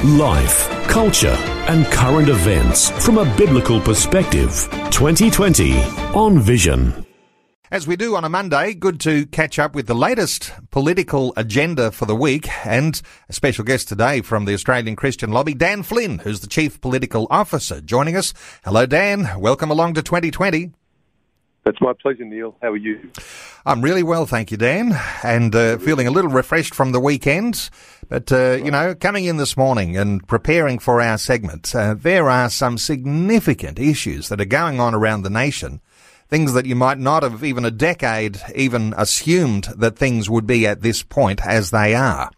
Life, culture, and current events from a biblical perspective. 2020 on Vision. As we do on a Monday, good to catch up with the latest political agenda for the week and a special guest today from the Australian Christian Lobby, Dan Flynn, who's the Chief Political Officer, joining us. Hello, Dan. Welcome along to 2020. That's my pleasure, Neil. How are you? I'm really well, thank you, Dan, and uh, feeling a little refreshed from the weekend. But, uh, you know, coming in this morning and preparing for our segment, uh, there are some significant issues that are going on around the nation. Things that you might not have even a decade even assumed that things would be at this point as they are.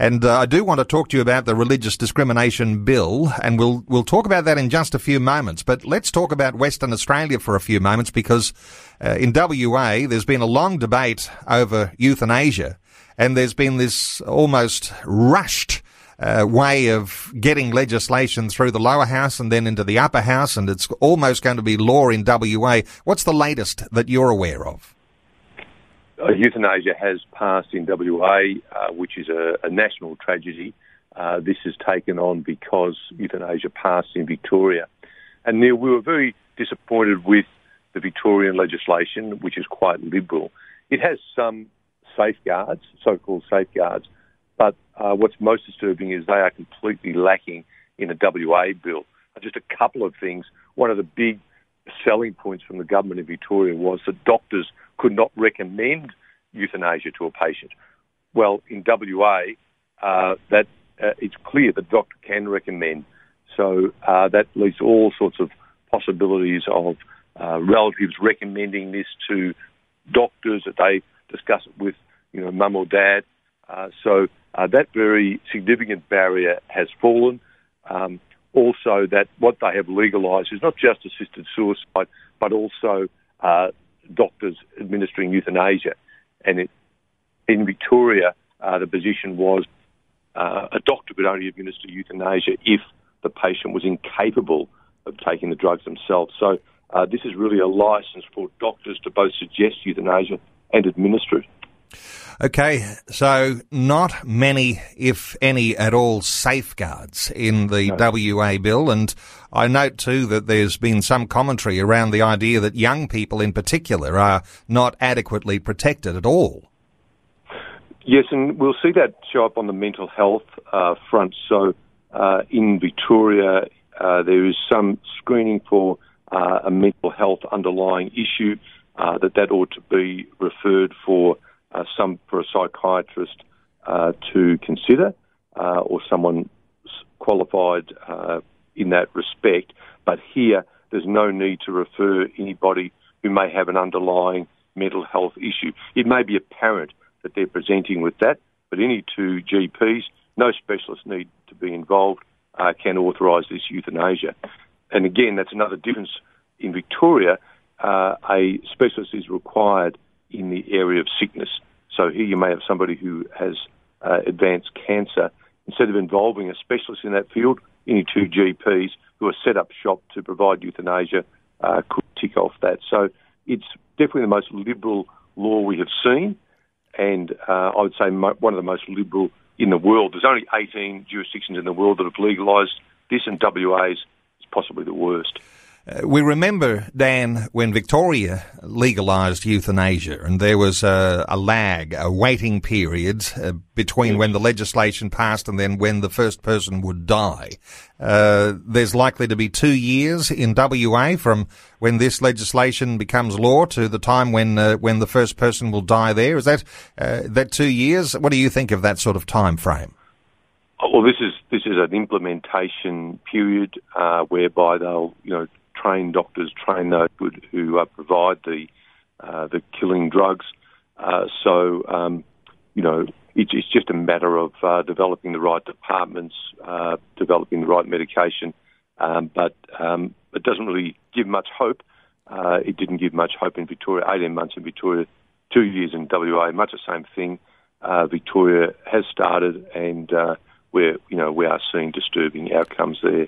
And uh, I do want to talk to you about the religious discrimination bill, and we'll we'll talk about that in just a few moments. But let's talk about Western Australia for a few moments because uh, in WA there's been a long debate over euthanasia, and there's been this almost rushed. Uh, way of getting legislation through the lower house and then into the upper house, and it's almost going to be law in WA. What's the latest that you're aware of? Uh, euthanasia has passed in WA, uh, which is a, a national tragedy. Uh, this is taken on because euthanasia passed in Victoria. And Neil, we were very disappointed with the Victorian legislation, which is quite liberal. It has some safeguards, so-called safeguards, but uh, what's most disturbing is they are completely lacking in a WA bill. Just a couple of things. One of the big selling points from the government in Victoria was that doctors could not recommend euthanasia to a patient. Well, in WA, uh, that uh, it's clear the doctor can recommend. So uh, that leaves all sorts of possibilities of uh, relatives recommending this to doctors that they discuss it with, you know, mum or dad. Uh, so uh, that very significant barrier has fallen. Um, also, that what they have legalised is not just assisted suicide, but also doctors administering euthanasia. And it, in Victoria, uh, the position was uh, a doctor could only administer euthanasia if the patient was incapable of taking the drugs themselves. So uh, this is really a license for doctors to both suggest euthanasia and administer it. Okay, so not many, if any at all, safeguards in the no. WA bill. And I note too that there's been some commentary around the idea that young people in particular are not adequately protected at all. Yes, and we'll see that show up on the mental health uh, front. So uh, in Victoria, uh, there is some screening for uh, a mental health underlying issue uh, that that ought to be referred for uh, some for a psychiatrist uh, to consider uh, or someone qualified uh, in that respect. But here, there's no need to refer anybody who may have an underlying mental health issue. It may be apparent that they're presenting with that, but any two GPs, no specialists need to be involved, uh, can authorise this euthanasia. And again, that's another difference. In Victoria, uh, a specialist is required in the area of sickness. So here you may have somebody who has uh, advanced cancer. Instead of involving a specialist in that field, any two GPs who are set up shop to provide euthanasia uh, could tick off that. So it's definitely the most liberal law we have seen, and uh, I would say mo- one of the most liberal in the world. There's only 18 jurisdictions in the world that have legalised this, and WA's is possibly the worst. Uh, we remember, Dan, when Victoria legalised euthanasia, and there was a, a lag, a waiting period uh, between when the legislation passed and then when the first person would die. Uh, there's likely to be two years in WA from when this legislation becomes law to the time when uh, when the first person will die. There is that uh, that two years. What do you think of that sort of time frame? Well, this is this is an implementation period uh, whereby they'll you know train doctors, train those who, who uh, provide the uh, the killing drugs. Uh, so, um, you know, it's, it's, just a matter of uh, developing the right departments, uh, developing the right medication. Um, but um, it doesn't really give much hope. Uh, it didn't give much hope in Victoria. 18 months in Victoria, two years in WA, much the same thing. Uh, Victoria has started, and uh, we're you know we are seeing disturbing outcomes there.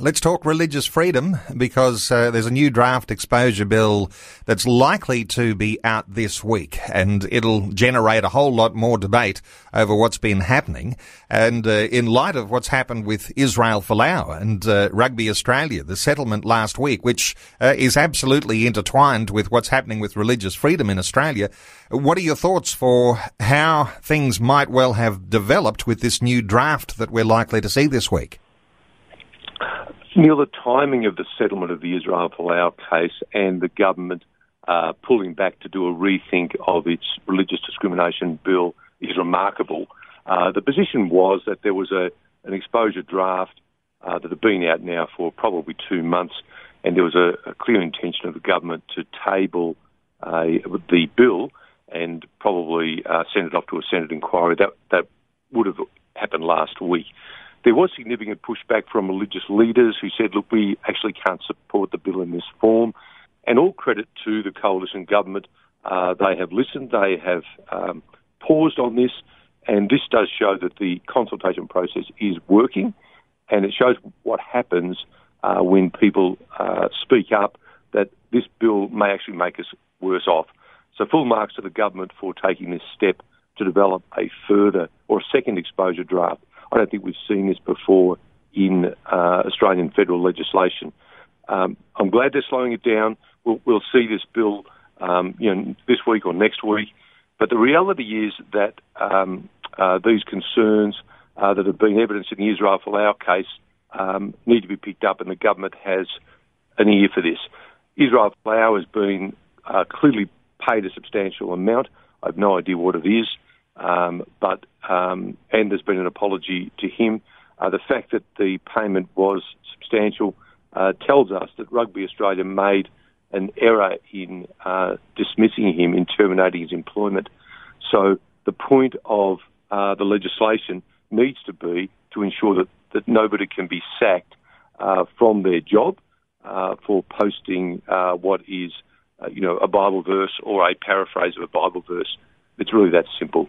Let's talk religious freedom because uh, there's a new draft exposure bill that's likely to be out this week and it'll generate a whole lot more debate over what's been happening. And uh, in light of what's happened with Israel Folau and uh, Rugby Australia, the settlement last week, which uh, is absolutely intertwined with what's happening with religious freedom in Australia, what are your thoughts for how things might well have developed with this new draft that we're likely to see this week? Neil, the timing of the settlement of the Israel Folau case and the government uh, pulling back to do a rethink of its religious discrimination bill is remarkable. Uh, the position was that there was a, an exposure draft uh, that had been out now for probably two months, and there was a, a clear intention of the government to table uh, the bill and probably uh, send it off to a Senate inquiry. That that would have happened last week. There was significant pushback from religious leaders who said, look, we actually can't support the bill in this form. And all credit to the coalition government. Uh, they have listened, they have um, paused on this, and this does show that the consultation process is working, and it shows what happens uh, when people uh, speak up that this bill may actually make us worse off. So, full marks to the government for taking this step to develop a further or a second exposure draft I don't think we've seen this before in uh, Australian federal legislation. Um, I'm glad they're slowing it down. We'll, we'll see this bill, um, you know, this week or next week. But the reality is that um, uh, these concerns uh, that have been evidenced in the Israel Folau case um, need to be picked up, and the government has an ear for this. Israel Folau has been uh, clearly paid a substantial amount. I have no idea what it is. Um, but um, and there's been an apology to him. Uh, the fact that the payment was substantial uh, tells us that Rugby Australia made an error in uh, dismissing him, in terminating his employment. So the point of uh, the legislation needs to be to ensure that, that nobody can be sacked uh, from their job uh, for posting what is, you know, a Bible verse or a paraphrase of a Bible verse. It's really that simple.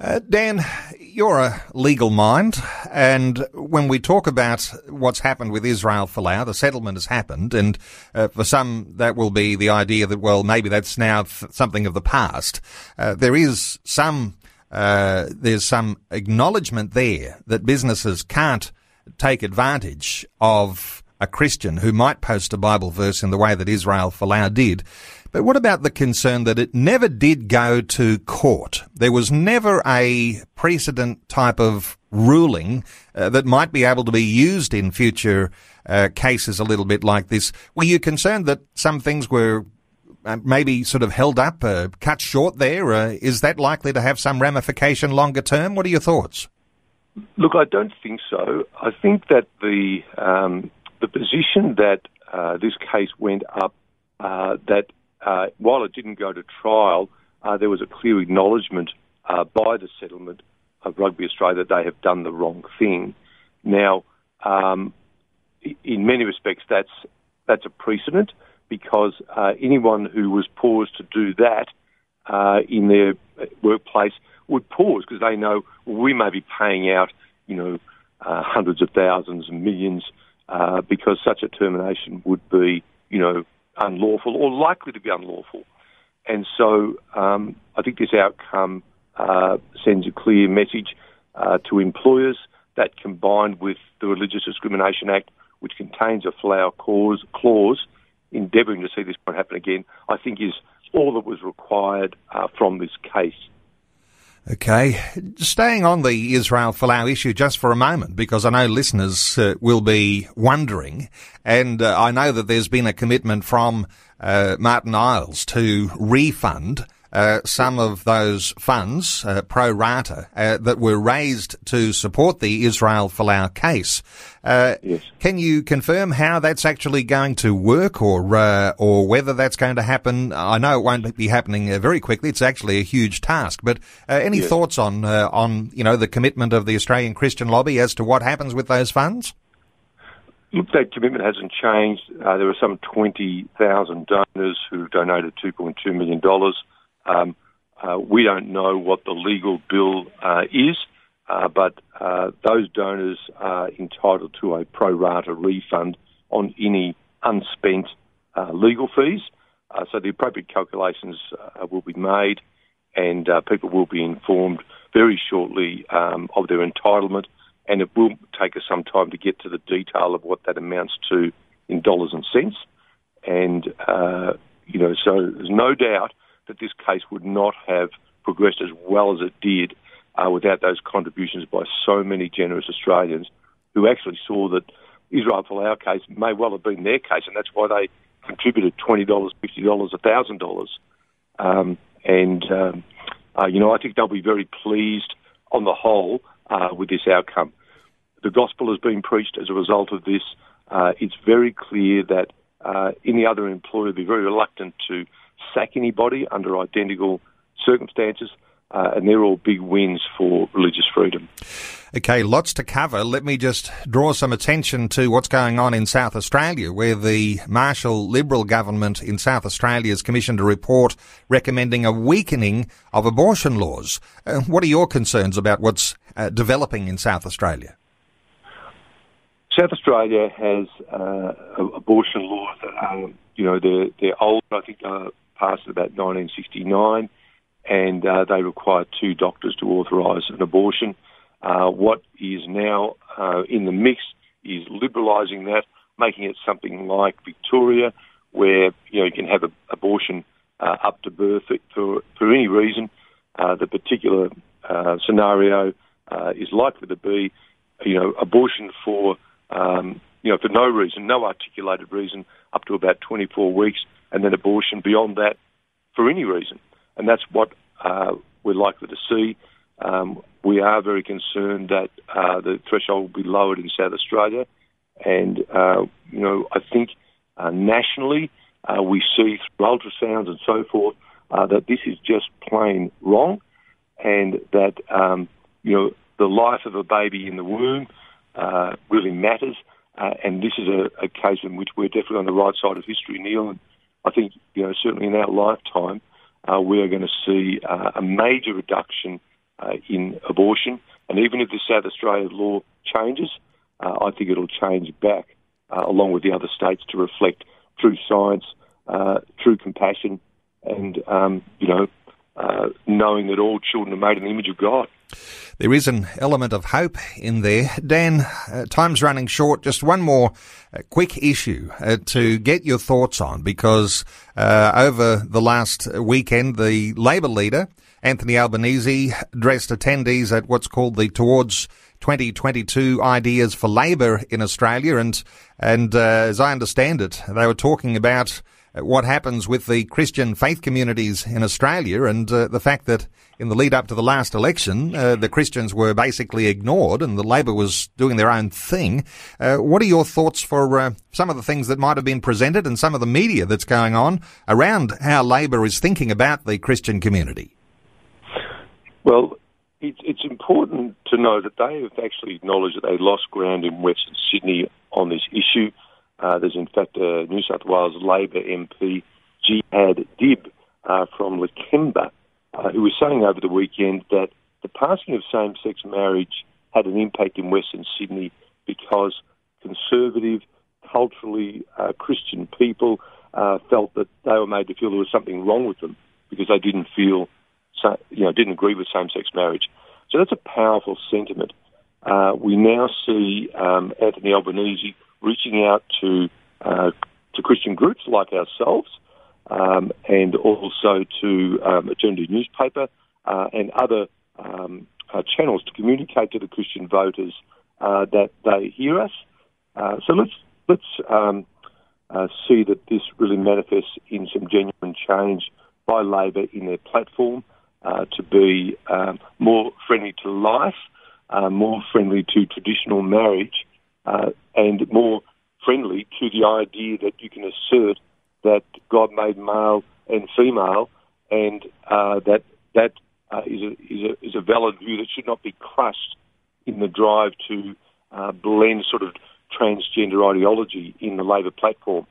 Uh, Dan, you're a legal mind, and when we talk about what's happened with Israel Folau, the settlement has happened, and uh, for some that will be the idea that, well, maybe that's now th- something of the past. Uh, there is some, uh, there's some acknowledgement there that businesses can't take advantage of a Christian who might post a Bible verse in the way that Israel Folau did. But what about the concern that it never did go to court? There was never a precedent type of ruling uh, that might be able to be used in future uh, cases a little bit like this. Were you concerned that some things were uh, maybe sort of held up, uh, cut short there? Uh, is that likely to have some ramification longer term? What are your thoughts? Look, I don't think so. I think that the um, the position that uh, this case went up, that uh, while it didn't go to trial, uh, there was a clear acknowledgement uh, by the settlement of Rugby Australia that they have done the wrong thing. Now, um, in many respects, that's that's a precedent because uh, anyone who was paused to do that uh, in their workplace would pause because they know we may be paying out, you know, uh, hundreds of thousands and millions because such a termination would be, you know, unlawful or likely to be unlawful. And so um, I think this outcome uh, sends a clear message uh, to employers that combined with the Religious Discrimination Act, which contains a Folau clause, clause endeavouring to see this not happen again, I think is all that was required uh, from this case. Okay. Staying on the Israel Folau issue just for a moment, because I know listeners uh, will be wondering, and uh, I know that there's been a commitment from uh, Martin Iles to refund uh, some of those funds, uh, pro rata, uh, that were raised to support the Israel Folau case. Uh, yes. Can you confirm how that's actually going to work, or uh, or whether that's going to happen? I know it won't be happening uh, very quickly. It's actually a huge task. But any yes. thoughts on on you know the commitment of the Australian Christian lobby as to what happens with those funds? Look, that commitment hasn't changed. Uh, there were some 20,000 donors who donated $2.2 million. Um, uh, we don't know what the legal bill uh, is, uh, but uh, those donors are entitled to a pro rata refund on any unspent uh, legal fees. so the appropriate calculations will be made, and people will be informed very shortly um, of their entitlement and it will take us some time to get to the detail of what that amounts to in dollars and cents. And, uh, you know, so there's no doubt that this case would not have progressed as well as it did uh, without those contributions by so many generous Australians who actually saw that Israel Folau case may well have been their case, and that's why they contributed $20, $50, a $1,000. Um, and, um, uh, you know, I think they'll be very pleased on the whole uh, with this outcome the gospel has been preached as a result of this. Uh, it's very clear that uh, any other employer would be very reluctant to sack anybody under identical circumstances. Uh, and they're all big wins for religious freedom. Okay, lots to cover. Let me just draw some attention to what's going on in South Australia, where the Marshall Liberal government in South Australia has commissioned a report recommending a weakening of abortion laws. Uh, what are your concerns about what's uh, developing in South Australia? South Australia has uh, abortion laws that are, you know, they're, they're old. I think uh, passed in about 1969, and uh, they require two doctors to authorise an abortion. Uh, what is now uh, in the mix is liberalising that, making it something like Victoria, where you know you can have an abortion uh, up to birth for for any reason. the particular scenario is likely to be, you know, abortion for um, you know, for no reason, no articulated reason, up to about 24 weeks, and then abortion beyond that for any reason. And that's what uh, we're likely to see. Um, we are very concerned that uh, the threshold will be lowered in South Australia. And, uh, you know, I think uh, nationally uh, we see through ultrasounds and so forth uh, that this is just plain wrong and that, um, you know, the life of a baby in the womb really matters. And this is a, a, case in which we're definitely on the right side of history, Neil. And I think, you know, certainly in our lifetime, uh, we are going to see uh, a major reduction uh, in abortion. And even if the South Australia law changes, uh, I think it'll change back along with the other states to reflect true science, true compassion, and, um, you know, knowing that all children are made in the image of God. There is an element of hope in there. Dan, uh, time's running short. Just one more uh, quick issue uh, to get your thoughts on because uh, over the last weekend, the Labor leader, Anthony Albanese, addressed attendees at what's called the Towards 2022 Ideas for Labor in Australia. And, and uh, as I understand it, they were talking about what happens with the Christian faith communities in Australia and uh, the fact that in the lead up to the last election, uh, the Christians were basically ignored and the Labor was doing their own thing. Uh, what are your thoughts for uh, some of the things that might have been presented and some of the media that's going on around how Labor is thinking about the Christian community? Well, it's, it's important to know that they have actually acknowledged that they lost ground in Western Sydney on this issue. Uh, there's in fact a New South Wales Labor MP, Jihad Dib uh, from Lakemba, uh, who was saying over the weekend that the passing of same-sex marriage had an impact in Western Sydney because conservative, culturally uh, Christian people uh, felt that they were made to feel there was something wrong with them because they didn't feel, you know, didn't agree with same-sex marriage. So that's a powerful sentiment. Uh, we now see um, Anthony Albanese reaching out to uh, to Christian groups like ourselves, um, and also to um, Eternity newspaper uh, and other um, uh, channels to communicate to the Christian voters uh, that they hear us. Uh, so let's let's um, uh, see that this really manifests in some genuine change by Labor in their platform uh to be um, more friendly to life, uh more friendly to traditional marriage, uh, and more friendly to the idea that you can assert that God made male and female, and uh, that that uh, is, a, is, a, is a valid view that should not be crushed in the drive to uh, blend sort of transgender ideology in the Labor platform.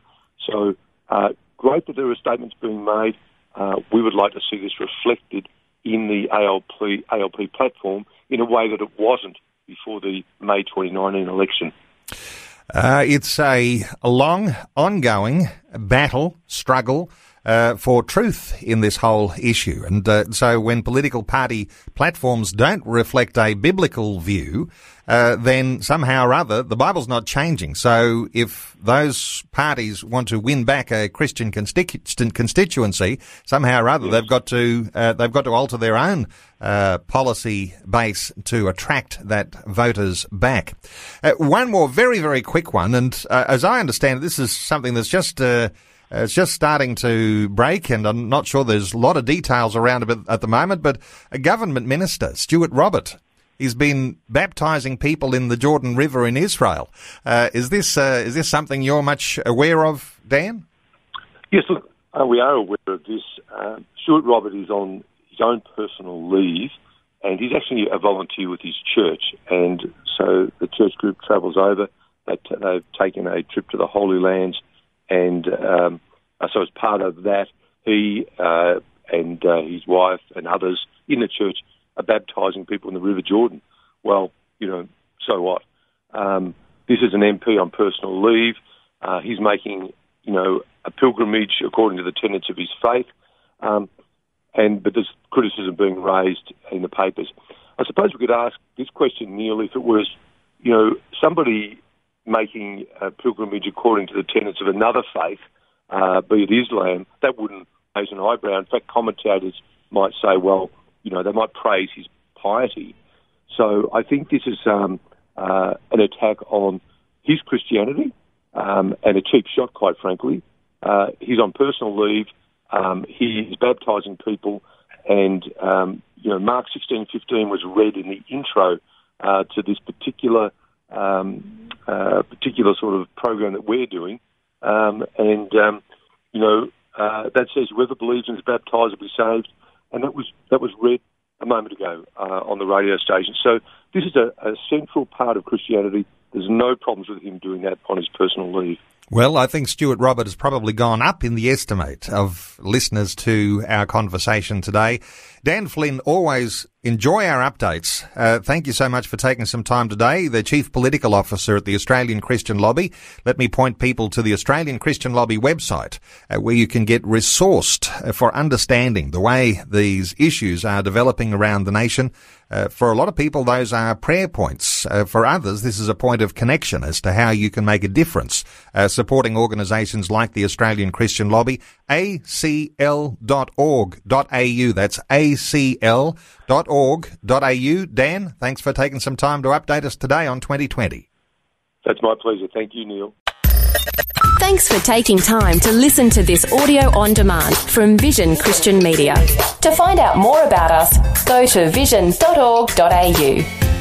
So, uh, great that there are statements being made. Uh, we would like to see this reflected in the ALP, ALP platform in a way that it wasn't before the May 2019 election. Uh, it's a, a long, ongoing battle, struggle uh, for truth in this whole issue. And uh, so when political party platforms don't reflect a biblical view, uh, then somehow or other the Bible's not changing. So if those parties want to win back a Christian constitu- constituency, somehow or other yes. they've got to uh, they've got to alter their own uh, policy base to attract that voters back. Uh, one more very very quick one, and as I understand it, this is something that's just uh, it's just starting to break, and I'm not sure there's a lot of details around it at the moment. But a government minister, Stuart Robert, he's been baptizing people in the Jordan River in Israel. Uh, is this uh, is this something you're much aware of, Dan? Yes, look, uh, we are aware of this. Uh, Stuart Robert is on his own personal leave, and he's actually a volunteer with his church. And so the church group travels over. They t- they've taken a trip to the Holy Lands and um, so as part of that, he uh, and uh, his wife and others in the church are baptising people in the River Jordan. Well, you know, so what? Um, this is an MP on personal leave. Uh, he's making, you know, a pilgrimage according to the tenets of his faith. Um, and but there's criticism being raised in the papers. I suppose we could ask this question, Neil, if it was, you know, somebody making a pilgrimage according to the tenets of another faith, uh, be it Islam, that wouldn't raise an eyebrow. In fact, commentators might say, well, you know, they might praise his piety. So I think this is um, uh, an attack on his Christianity um, and a cheap shot, quite frankly. Uh, he's on personal leave. Um, he is baptising people, and um, you know, Mark sixteen fifteen was read in the intro uh, to this particular um, uh, particular sort of program that we're doing. Um, and, um, you know, uh, that says whoever believes and is baptized will be saved. And that was, that was read a moment ago uh, on the radio station. So this is a, a central part of Christianity. There's no problems with him doing that on his personal leave. Well, I think Stuart Robert has probably gone up in the estimate of listeners to our conversation today. Dan Flynn, always enjoy our updates. Uh, thank you so much for taking some time today. The Chief Political Officer at the Australian Christian Lobby. Let me point people to the Australian Christian Lobby website uh, where you can get resourced uh, for understanding the way these issues are developing around the nation. Uh, for a lot of people, those are prayer points. Uh, for others, this is a point of connection as to how you can make a difference. Uh, supporting organisations like the Australian Christian Lobby, acl.org.au. That's acl.org.au. Dan, thanks for taking some time to update us today on 2020. That's my pleasure. Thank you, Neil. Thanks for taking time to listen to this audio on demand from Vision Christian Media. To find out more about us, go to vision.org.au.